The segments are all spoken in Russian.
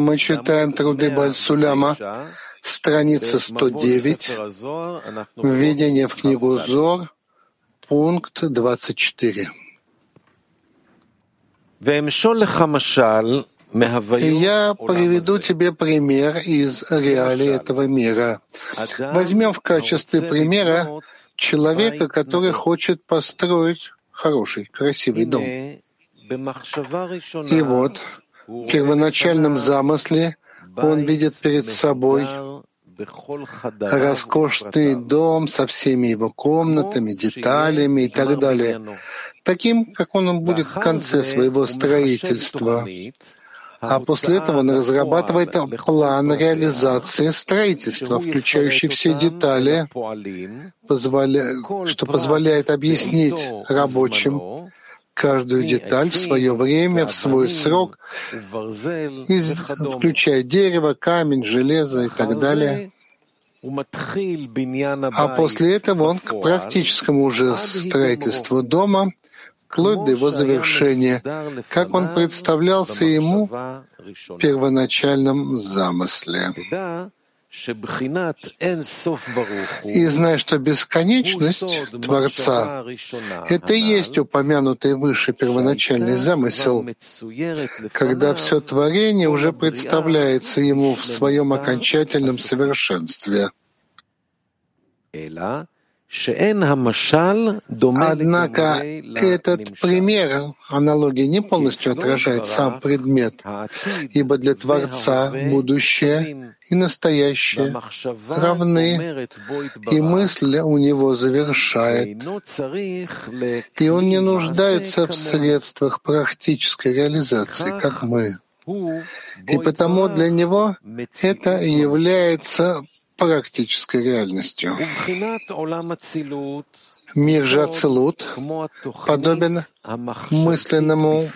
Мы читаем труды Бальсуляма, страница 109, введение в книгу Зор, пункт 24. Я приведу тебе пример из реалий этого мира. Возьмем в качестве примера человека, который хочет построить хороший, красивый дом. И вот в первоначальном замысле он видит перед собой роскошный дом со всеми его комнатами, деталями и так далее, таким, как он будет в конце своего строительства. А после этого он разрабатывает план реализации строительства, включающий все детали, позволя... что позволяет объяснить рабочим каждую деталь в свое время, в свой срок, включая дерево, камень, железо и так далее. А после этого он к практическому уже строительству дома вплоть до его завершения, как он представлялся ему в первоначальном замысле. И зная, что бесконечность Творца — это и есть упомянутый выше первоначальный замысел, когда все творение уже представляется ему в своем окончательном совершенстве. Однако этот пример, аналогии, не полностью отражает сам предмет, ибо для Творца будущее и настоящее равны, и мысль у него завершает, и он не нуждается в средствах практической реализации, как мы. И потому для него это является практической реальностью. Мир же Ацелут подобен мысленному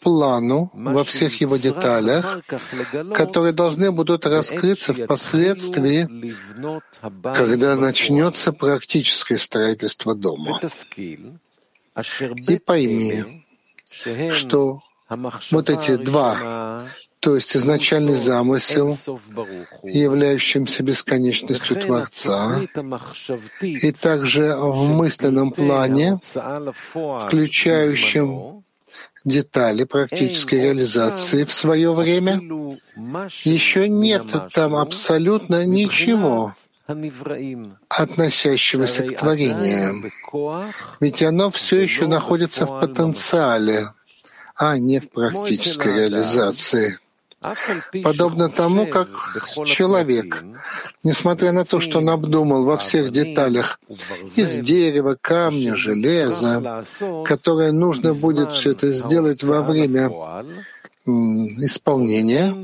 плану во всех его деталях, которые должны будут раскрыться впоследствии, когда начнется практическое строительство дома. И пойми, что вот эти два то есть изначальный замысел, являющимся бесконечностью Творца, и также в мысленном плане, включающем детали практической реализации в свое время, еще нет там абсолютно ничего, относящегося к творениям, ведь оно все еще находится в потенциале, а не в практической реализации подобно тому, как человек, несмотря на то, что он обдумал во всех деталях из дерева, камня, железа, которое нужно будет все это сделать во время исполнения,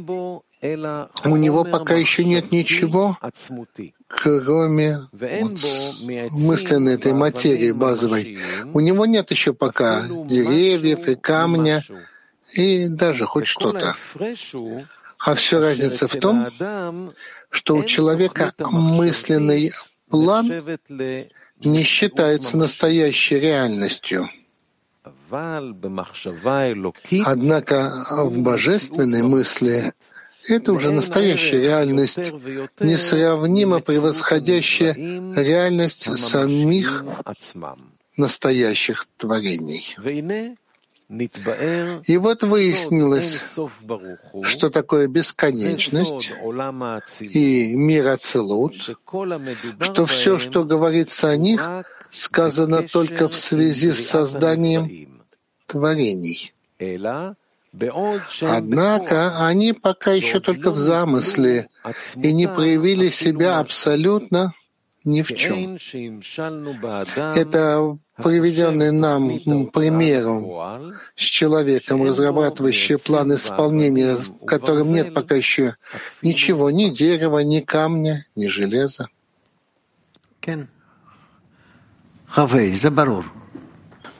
у него пока еще нет ничего, кроме вот, мысленной этой материи базовой. У него нет еще пока деревьев и камня, и даже хоть что-то. А все разница в том, что у человека мысленный план не считается настоящей реальностью. Однако в божественной мысли это уже настоящая реальность, несравнимо превосходящая реальность самих настоящих творений. И вот выяснилось, что такое бесконечность и мир Ацелут, что все, что говорится о них, сказано только в связи с созданием творений. Однако они пока еще только в замысле и не проявили себя абсолютно ни в чем. Это приведенный нам примером с человеком, разрабатывающим план исполнения, в котором нет пока еще ничего, ни дерева, ни камня, ни железа.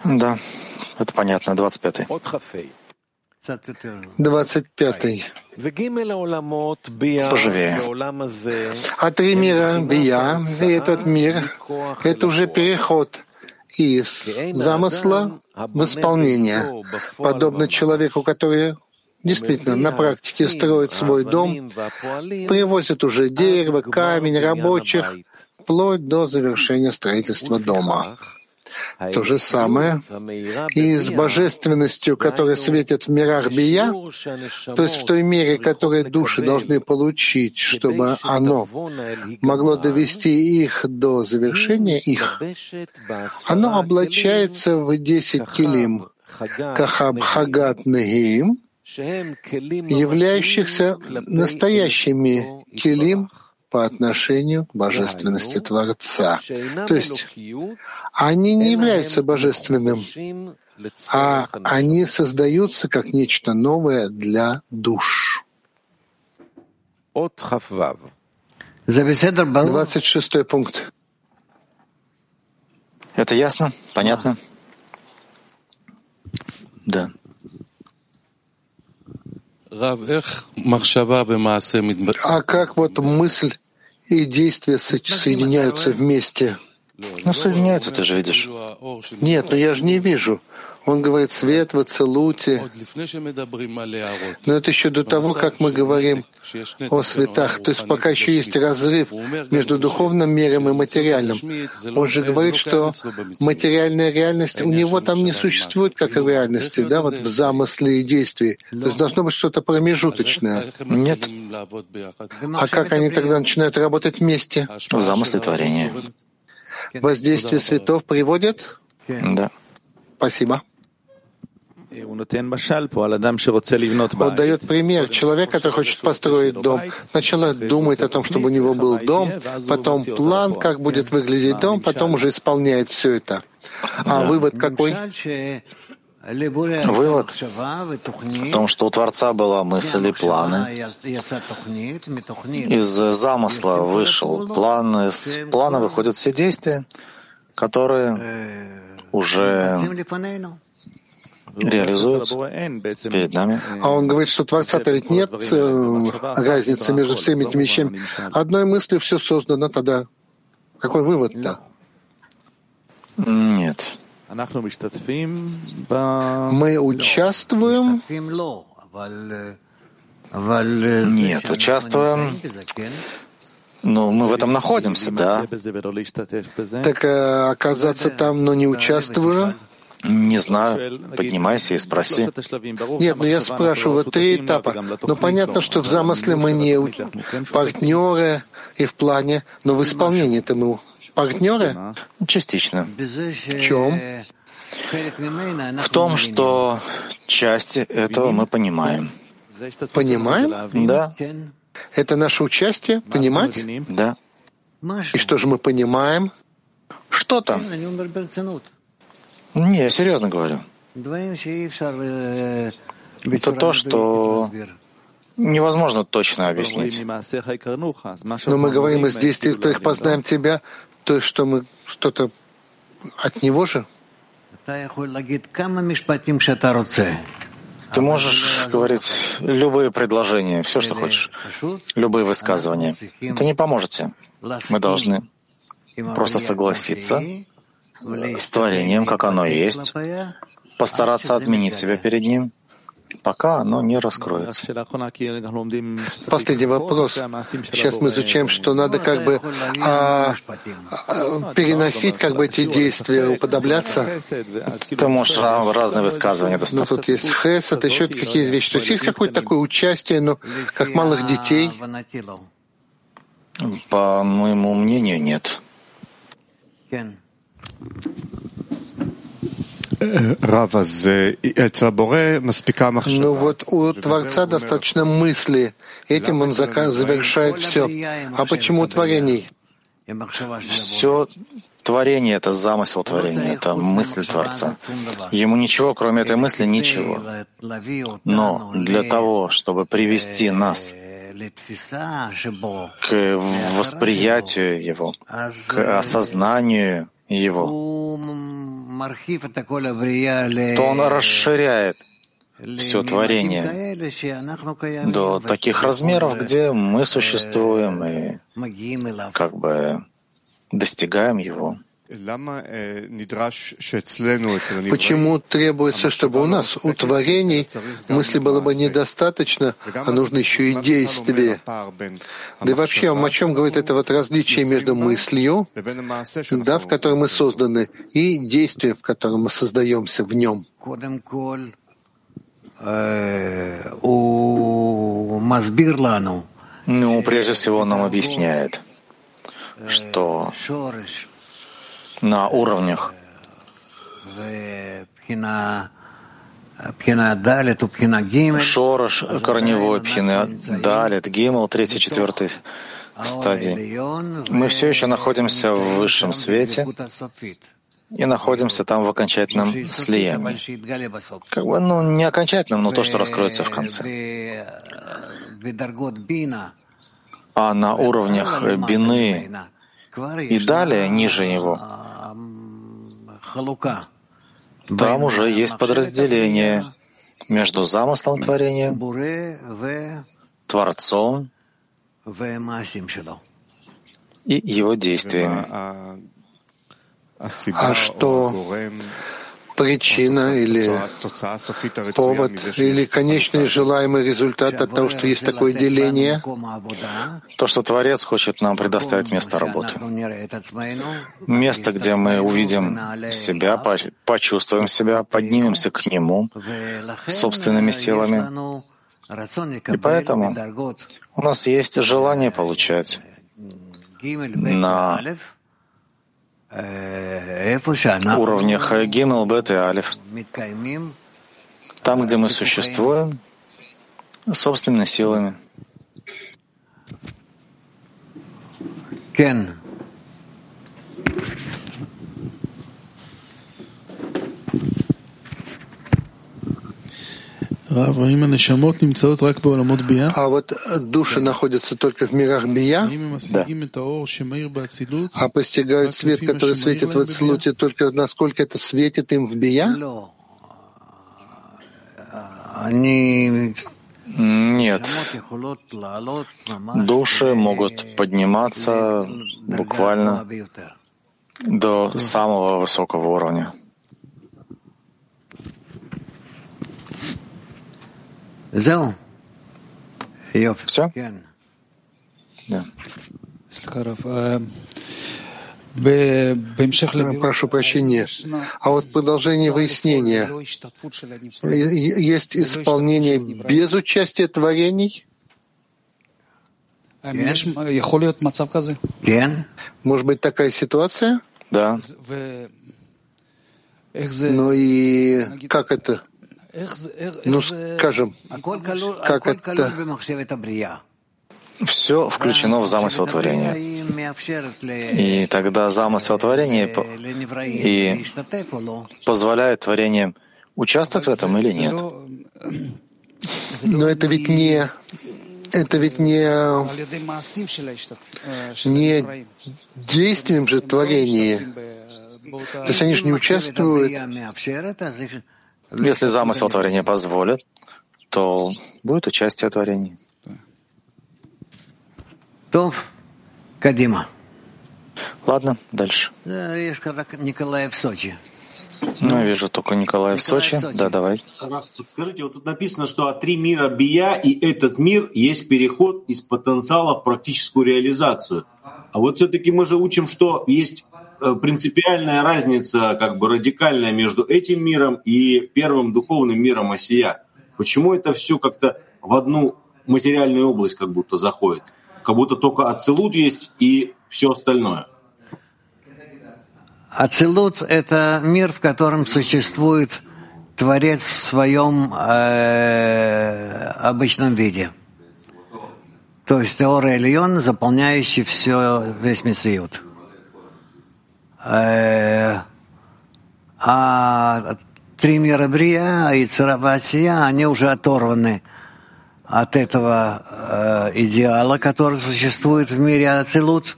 Да, это понятно, 25-й. 25. Поживее. А три мира Бия и этот мир — это уже переход из замысла в исполнение, подобно человеку, который действительно на практике строит свой дом, привозит уже дерево, камень, рабочих, вплоть до завершения строительства дома. То же самое и с божественностью, которая светит в мирах Бия, то есть в той мере, которой души должны получить, чтобы оно могло довести их до завершения их, оно облачается в десять килим, кахаб хагат нагиим, являющихся настоящими килим по отношению к божественности Творца. То есть они не являются божественным, а они создаются как нечто новое для душ. 26 пункт. Это ясно? Понятно? Да. А как вот мысль и действия соединяются вместе. Ну, соединяются, ты же видишь. Нет, но я же не вижу. Он говорит, свет, вы целуйте. Но это еще до того, как мы говорим о светах. То есть пока еще есть разрыв между духовным миром и материальным. Он же говорит, что материальная реальность у него там не существует как в реальности, да, вот в замысле и действии. То есть должно быть что-то промежуточное. Нет. А как они тогда начинают работать вместе? В замысле творения. Воздействие светов приводит? Да. Спасибо. Он дает пример. Человек, который хочет построить дом, сначала думает о том, чтобы у него был дом, потом план, как будет выглядеть дом, потом уже исполняет все это. А вывод какой? Вывод в том, что у Творца была мысль и планы. Из замысла вышел план, из плана выходят все действия, которые уже реализуются перед нами. А он говорит, что Творца-то ведь нет э, разницы между всеми этими вещами. Одной мыслью все создано тогда. Какой вывод-то? Нет. Мы участвуем? Нет, участвуем. Ну, мы в этом находимся, да. Так э, оказаться там, но не участвуя? Не знаю. Поднимайся и спроси. Нет, ну я спрашиваю, вот три этапа. Ну понятно, что в замысле мы не партнеры и в плане, но в исполнении-то мы партнеры? Частично. В чем? В том, что части этого мы понимаем. Понимаем? Да. Это наше участие, понимать? Да. И что же мы понимаем? Что-то. Не, я серьезно говорю. Это то, что невозможно точно объяснить. Но мы говорим из действий, в которых познаем Тебя, то, что мы что-то от Него же? Ты можешь говорить любые предложения, все, что хочешь, любые высказывания. Это не поможет тебе. Мы должны просто согласиться с творением, как оно есть, постараться отменить себя перед ним, пока оно не раскроется. Последний вопрос. Сейчас мы изучаем, что надо как бы а, а, переносить как бы эти действия, уподобляться. Ты можешь разные высказывания достать. Но тут есть хэс, это еще какие вещи. То есть есть какое-то такое участие, но как малых детей? По моему мнению, нет. Ну вот у Творца достаточно мысли. Этим он завершает все. А почему творений? Все творение — это замысел творения, это мысль Творца. Ему ничего, кроме этой мысли, ничего. Но для того, чтобы привести нас к восприятию его, к осознанию его, то он расширяет все творение. До таких размеров, где мы существуем и как бы достигаем его. Почему требуется, чтобы у нас, у творений, мысли было бы недостаточно, а нужно еще и действие? Да и вообще, о чем говорит это вот различие между мыслью, да, в которой мы созданы, и действием, в котором мы создаемся в нем? Ну, прежде всего, он нам объясняет, что на уровнях Шорош, корневой, пхина, далит, гимл, третий, четвертый стадии. Мы все еще находимся в высшем свете и находимся там в окончательном слиянии. Как бы, ну, не окончательном, но то, что раскроется в конце. А на уровнях бины и далее, ниже него, там уже есть подразделение между замыслом творения, Творцом и его действиями. А что причина или повод или конечный желаемый результат от того, что есть такое деление? То, что Творец хочет нам предоставить место работы. Место, где мы увидим себя, почувствуем себя, поднимемся к Нему собственными силами. И поэтому у нас есть желание получать на уровнях Гимел, Бет и Алиф, там, где мы существуем, собственными силами. Кен. А вот души находятся только в мирах Бия, да. а постигают свет, который светит в Ацелуте, только насколько это светит им в Бия? Нет. Души могут подниматься буквально до самого высокого уровня. Все? Да. Прошу прощения. А вот продолжение выяснения есть исполнение без участия творений? Может быть такая ситуация? Да. Ну и как это? Ну, скажем, как это все включено в замысел творения. И тогда замысел творения и позволяет творениям участвовать в этом или нет. Но это ведь не это ведь не, не действием же творения. То есть они же не участвуют. Если замысел творения позволит, то будет участие творения. То, Кадима. Ладно, дальше. Николай в Сочи. Ну, я вижу только Николая в Сочи. Да, давай. Скажите, вот тут написано, что от три мира Бия и этот мир есть переход из потенциала в практическую реализацию. А вот все-таки мы же учим, что есть принципиальная разница, как бы радикальная между этим миром и первым духовным миром Осия. Почему это все как-то в одну материальную область как будто заходит? Как будто только Ацелут есть и все остальное. Ацелут — это мир, в котором существует Творец в своем э, обычном виде. То есть Теора Ильон, заполняющий все, весь Мессиют. Э, а три мира Брия и Царабатия, они уже оторваны от этого э, идеала, который существует в мире Ацилут.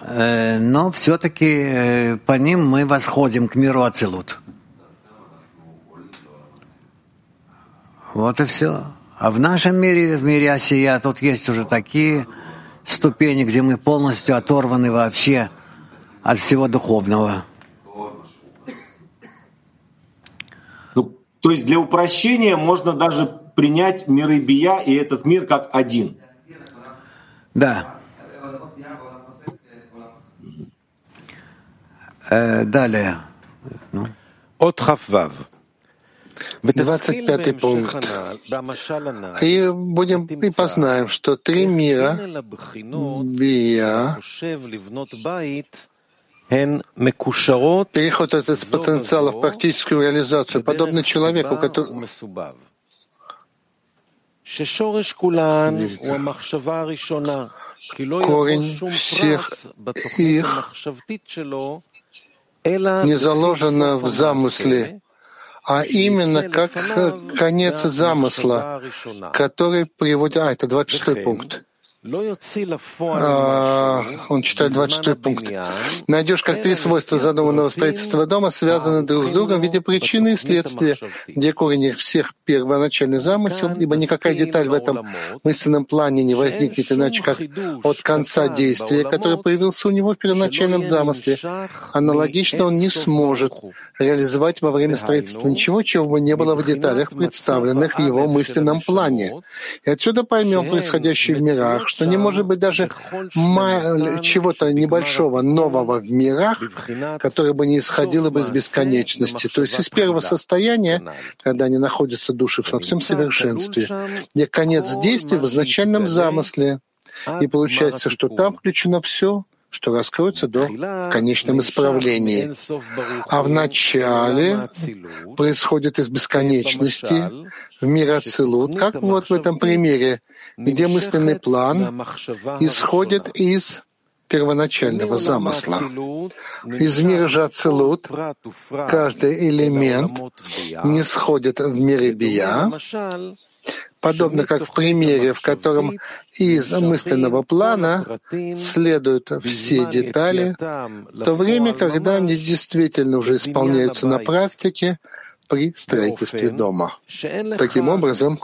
Э, но все-таки э, по ним мы восходим к миру Ацилут. Вот и все. А в нашем мире, в мире Осия, тут есть уже такие ступени, где мы полностью оторваны вообще от всего духовного. Ну, то есть для упрощения можно даже принять миры Бия и этот мир как один. Да. Э, далее. Ну. От Хаввав. 25 пункт. И будем и познаем, что три мира Бия. Переход этот потенциала в практическую реализацию, подобно человеку, который корень всех их не заложено в замысле, а именно как конец замысла, который приводит... А, это 26 пункт. А, он читает 26 пункт. Найдешь как три свойства задуманного строительства дома, связаны друг с другом в виде причины и следствия, где корень всех первоначальный замысел, ибо никакая деталь в этом мысленном плане не возникнет иначе, как от конца действия, которое появился у него в первоначальном замысле. Аналогично он не сможет реализовать во время строительства ничего, чего бы не было в деталях, представленных в его мысленном плане. И отсюда поймем происходящее в мирах, что не может быть даже чего-то небольшого, нового в мирах, которое бы не исходило бы из бесконечности. То есть из первого состояния, когда они находятся души во всем совершенстве, где конец действия в изначальном замысле. И получается, что там включено все, что раскроется до в конечном исправлении. А в начале происходит из бесконечности в мир Ацилут, как вот в этом примере, где мысленный план исходит из первоначального замысла. Из мира же Ацилут каждый элемент не сходит в мире Бия, подобно как в примере, в котором из мысленного плана следуют все детали, в то время, когда они действительно уже исполняются на практике при строительстве дома. Таким образом,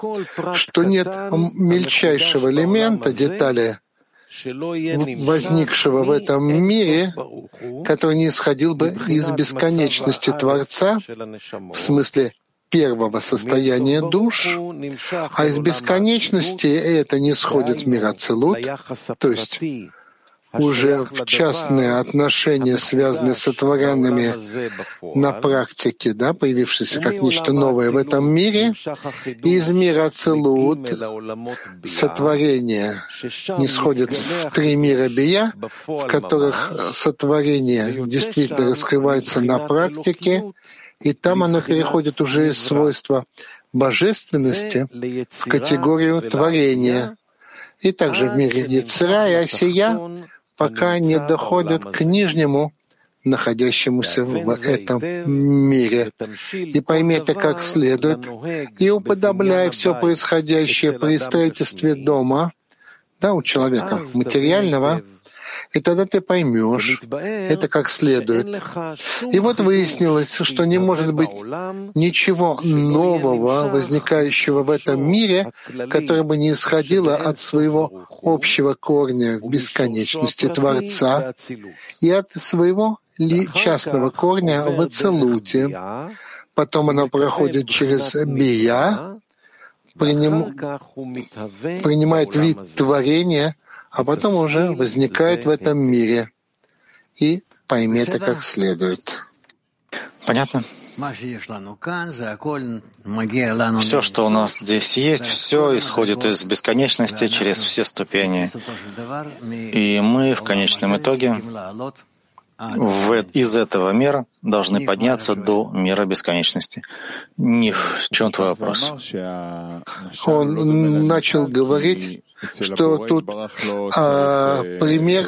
что нет мельчайшего элемента, детали, возникшего в этом мире, который не исходил бы из бесконечности Творца, в смысле первого состояния душ, а из бесконечности это не сходит в мир Ацелут, то есть уже в частные отношения, связанные с сотворенными на практике, да, появившиеся как нечто новое в этом мире, из мира Ацелут сотворение не сходит в три мира Бия, в которых сотворение действительно раскрывается на практике, и там оно переходит уже из свойства божественности в категорию творения. И также в мире Яцера и Осия пока не доходят к нижнему, находящемуся в этом мире. И пойми это как следует, и уподобляй все происходящее при строительстве дома, да, у человека материального, и тогда ты поймешь это как следует. И вот выяснилось, что не может быть ничего нового, возникающего в этом мире, которое бы не исходило от своего общего корня в бесконечности Творца и от своего ли частного корня в Ацелуте. Потом оно проходит через Бия, приним, принимает вид творения, а потом уже возникает в этом мире. И пойми это как следует. Понятно? Все, что у нас здесь есть, все исходит из бесконечности через все ступени. И мы в конечном итоге в, из этого мира должны подняться до мира бесконечности. Не в чем твой вопрос? Он начал говорить, что тут а, пример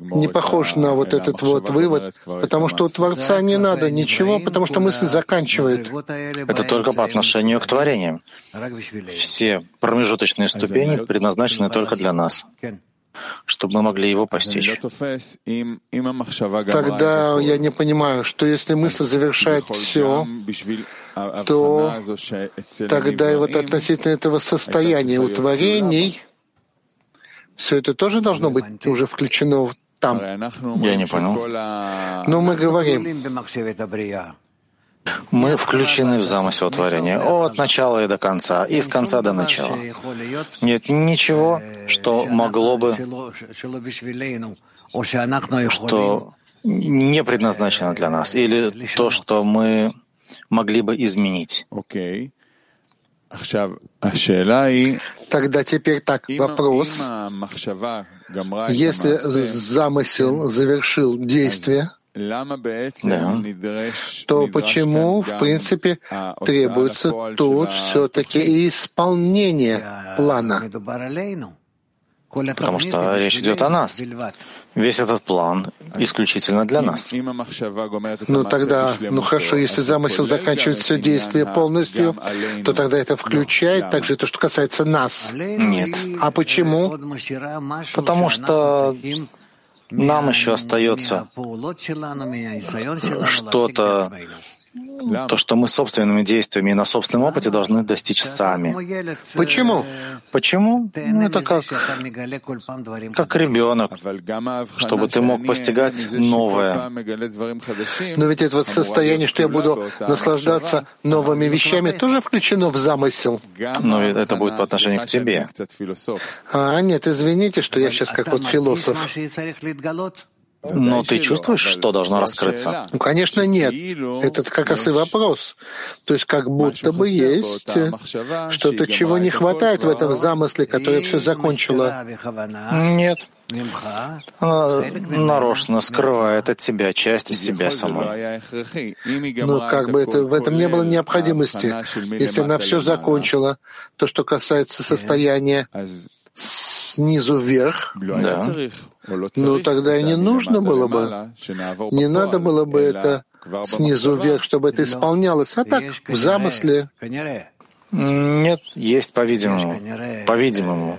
не похож на вот этот вот вывод, потому что у Творца не надо ничего, потому что мысль заканчивает. Это только по отношению к творениям. Все промежуточные ступени предназначены только для нас чтобы мы могли его постичь. Тогда я не понимаю, что если мысль завершает все, то тогда и вот относительно этого состояния утворений, все это тоже должно быть уже включено в там. Я не понял. Но мы говорим, мы включены в замысел творения. от начала и до конца, и с конца до начала. Нет ничего, что могло бы, что не предназначено для нас, или то, что мы могли бы изменить. Тогда теперь так, вопрос. Если замысел завершил действие, да. то почему, в принципе, требуется тут все-таки исполнение плана? Потому что речь идет о нас. Весь этот план исключительно для нас. Ну тогда, ну хорошо, если замысел заканчивает все действие полностью, то тогда это включает также то, что касается нас. Нет. А почему? Потому что нам еще остается что-то то, что мы собственными действиями и на собственном опыте должны достичь сами. Почему? Почему? Ну, это как, как ребенок, чтобы ты мог постигать новое. Но ведь это вот состояние, что я буду наслаждаться новыми вещами, тоже включено в замысел. Но это будет по отношению к тебе. А, нет, извините, что я сейчас как вот философ. Но ты чувствуешь, что должно раскрыться? Ну, конечно, нет. Это как раз и вопрос. То есть как будто бы есть что-то, чего не хватает в этом замысле, которое все закончило. Нет. Она нарочно скрывает от тебя часть себя самой. Ну, как бы это, в этом не было необходимости. Если она все закончила, то, что касается состояния снизу вверх, да. Ну тогда и не нужно было бы, не надо было бы это снизу вверх, чтобы это исполнялось, а так, в замысле. Нет, есть, по-видимому, по-видимому,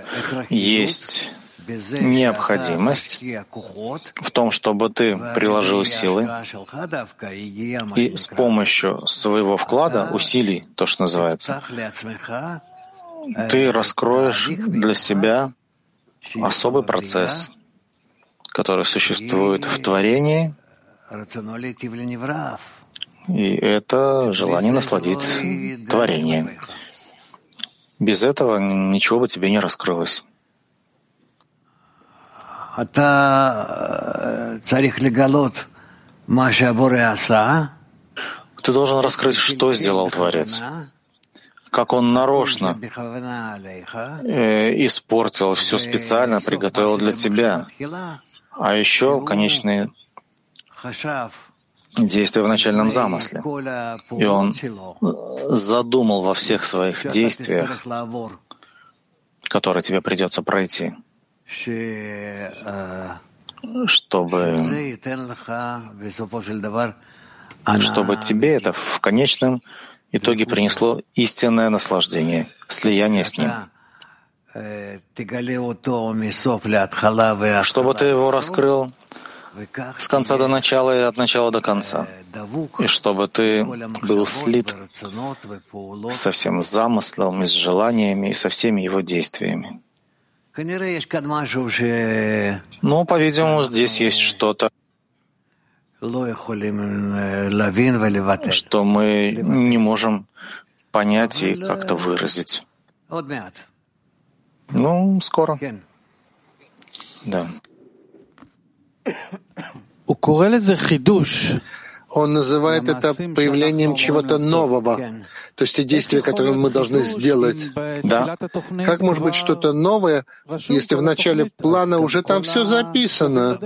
есть необходимость в том, чтобы ты приложил силы и с помощью своего вклада, усилий, то, что называется, ты раскроешь для себя особый процесс, который существует в творении, и это желание насладить творением. Без этого ничего бы тебе не раскрылось. Ты должен раскрыть, что сделал Творец как он нарочно э, испортил, все специально приготовил для тебя. А еще конечные действия в начальном замысле. И он задумал во всех своих действиях, которые тебе придется пройти, чтобы, чтобы тебе это в конечном итоге принесло истинное наслаждение, слияние с Ним. Чтобы ты его раскрыл с конца до начала и от начала до конца, и чтобы ты был слит со всем замыслом и с желаниями и со всеми его действиями. Но, по-видимому, здесь есть что-то, что мы не можем понять и как-то выразить. Ну, скоро. Да. Он называет это появлением чего-то нового, то есть те действия, которые мы должны сделать. Да. Как может быть что-то новое, если в начале плана уже там все записано?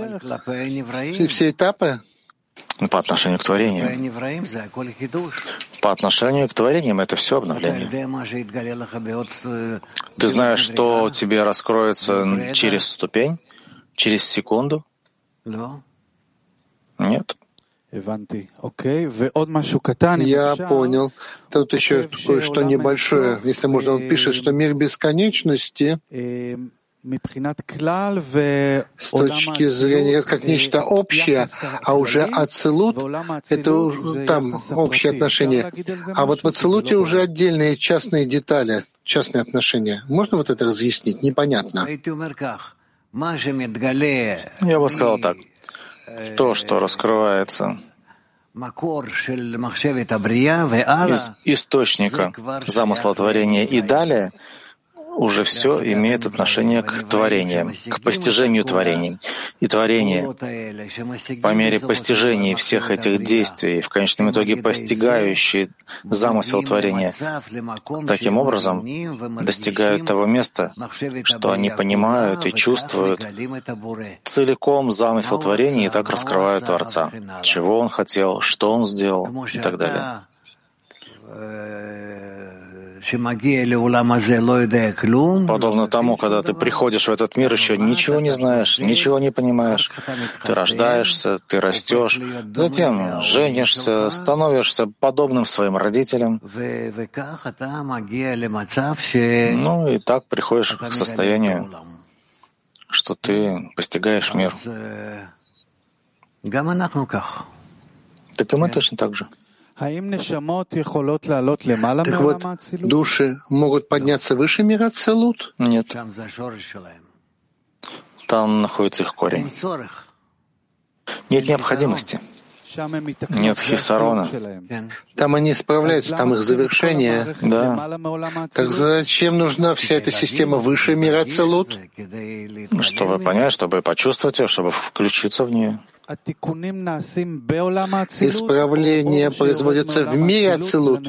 Все этапы? По отношению к творению. По отношению к творениям это все обновление. Ты знаешь, что тебе раскроется через ступень, через секунду? Нет. Я понял. Тут еще кое-что небольшое. Если можно, он пишет, что мир бесконечности с точки зрения как нечто общее, а уже ацелут — это там общие отношения. А вот в ацелуте уже отдельные частные детали, частные отношения. Можно вот это разъяснить? Непонятно. Я бы сказал так. То, что раскрывается из источника замысла творения и далее — уже все имеет отношение к творениям, к постижению творений. И творение, по мере постижения всех этих действий, в конечном итоге постигающие замысел творения, таким образом достигают того места, что они понимают и чувствуют целиком замысел творения и так раскрывают Творца, чего Он хотел, что Он сделал и так далее. Подобно тому, когда ты приходишь в этот мир, еще ничего не знаешь, ничего не понимаешь. Ты рождаешься, ты растешь, затем женишься, становишься подобным своим родителям. Ну и так приходишь к состоянию, что ты постигаешь мир. Так и мы точно так же. Так вот, души могут подняться выше мира Целут? Нет. Там находится их корень. Нет необходимости. Нет хисарона. Там они справляются, там их завершение. Да. Так зачем нужна вся эта система выше мира Целут? Чтобы понять, чтобы почувствовать ее, чтобы включиться в нее. Исправление производится в мире Ацилут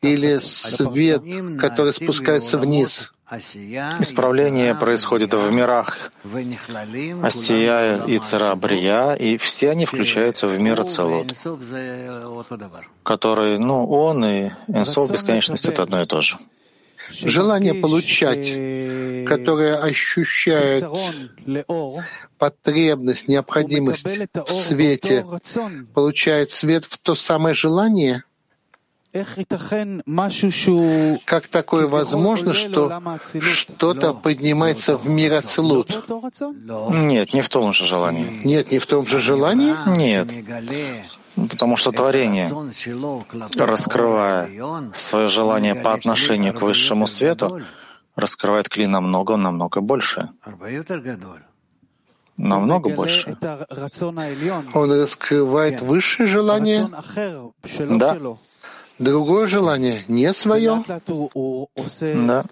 или свет, который спускается вниз? Исправление происходит в мирах. Асия и Царабрия, и все они включаются в мир Ацилут, который, ну, он и Энсов бесконечность — это одно и то же. Желание получать, которое ощущает потребность, необходимость в свете, получает свет в то самое желание? Как такое возможно, что что-то поднимается в мир Ацелут? Нет, не в том же желании. Нет, не в том же желании? Нет. Потому что творение, раскрывая свое желание по отношению к высшему свету, раскрывает клей намного-намного больше. Намного больше. Он раскрывает высшее желание? Да. Другое желание, не свое. Да.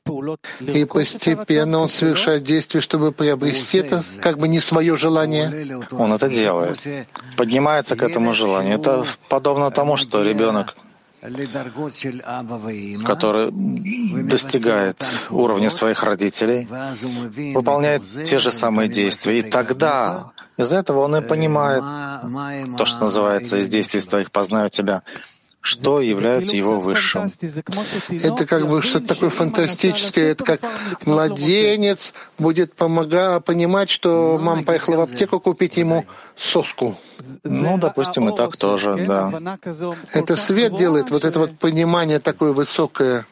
И постепенно он совершает действия, чтобы приобрести это, как бы не свое желание. Он это делает. Поднимается к этому желанию. Это подобно тому, что ребенок который достигает уровня своих родителей, выполняет те же самые действия. И тогда из этого он и понимает то, что называется «из действий твоих познаю тебя», что является его высшим. Это как бы что-то такое фантастическое. Это как младенец будет помогать, понимать, что мама поехала в аптеку купить ему соску. Ну, допустим, и так тоже, да. Это свет делает вот это вот понимание такое высокое.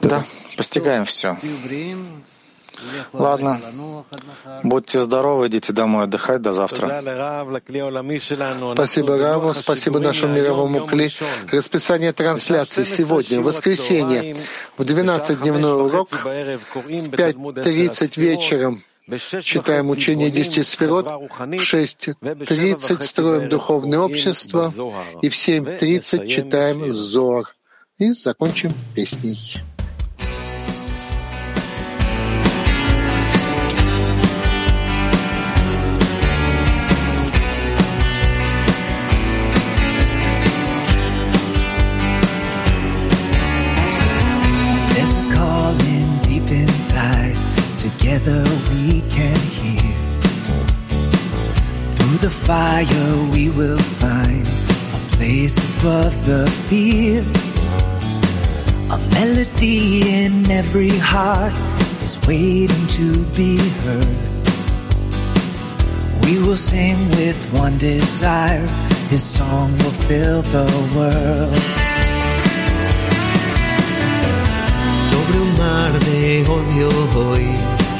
Да, постигаем все. Ладно. Будьте здоровы, идите домой отдыхать. До завтра. Спасибо Раву, спасибо нашему мировому кли. Расписание трансляции сегодня, воскресенье, в 12-дневной урок, в 5.30 вечером читаем учение десяти сферот, в 6.30 строим духовное общество и в 7.30 читаем Зор. И закончим песней. Together we can hear. Through the fire we will find a place above the fear. A melody in every heart is waiting to be heard. We will sing with one desire, His song will fill the world. Mar de odio hoy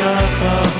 shuffle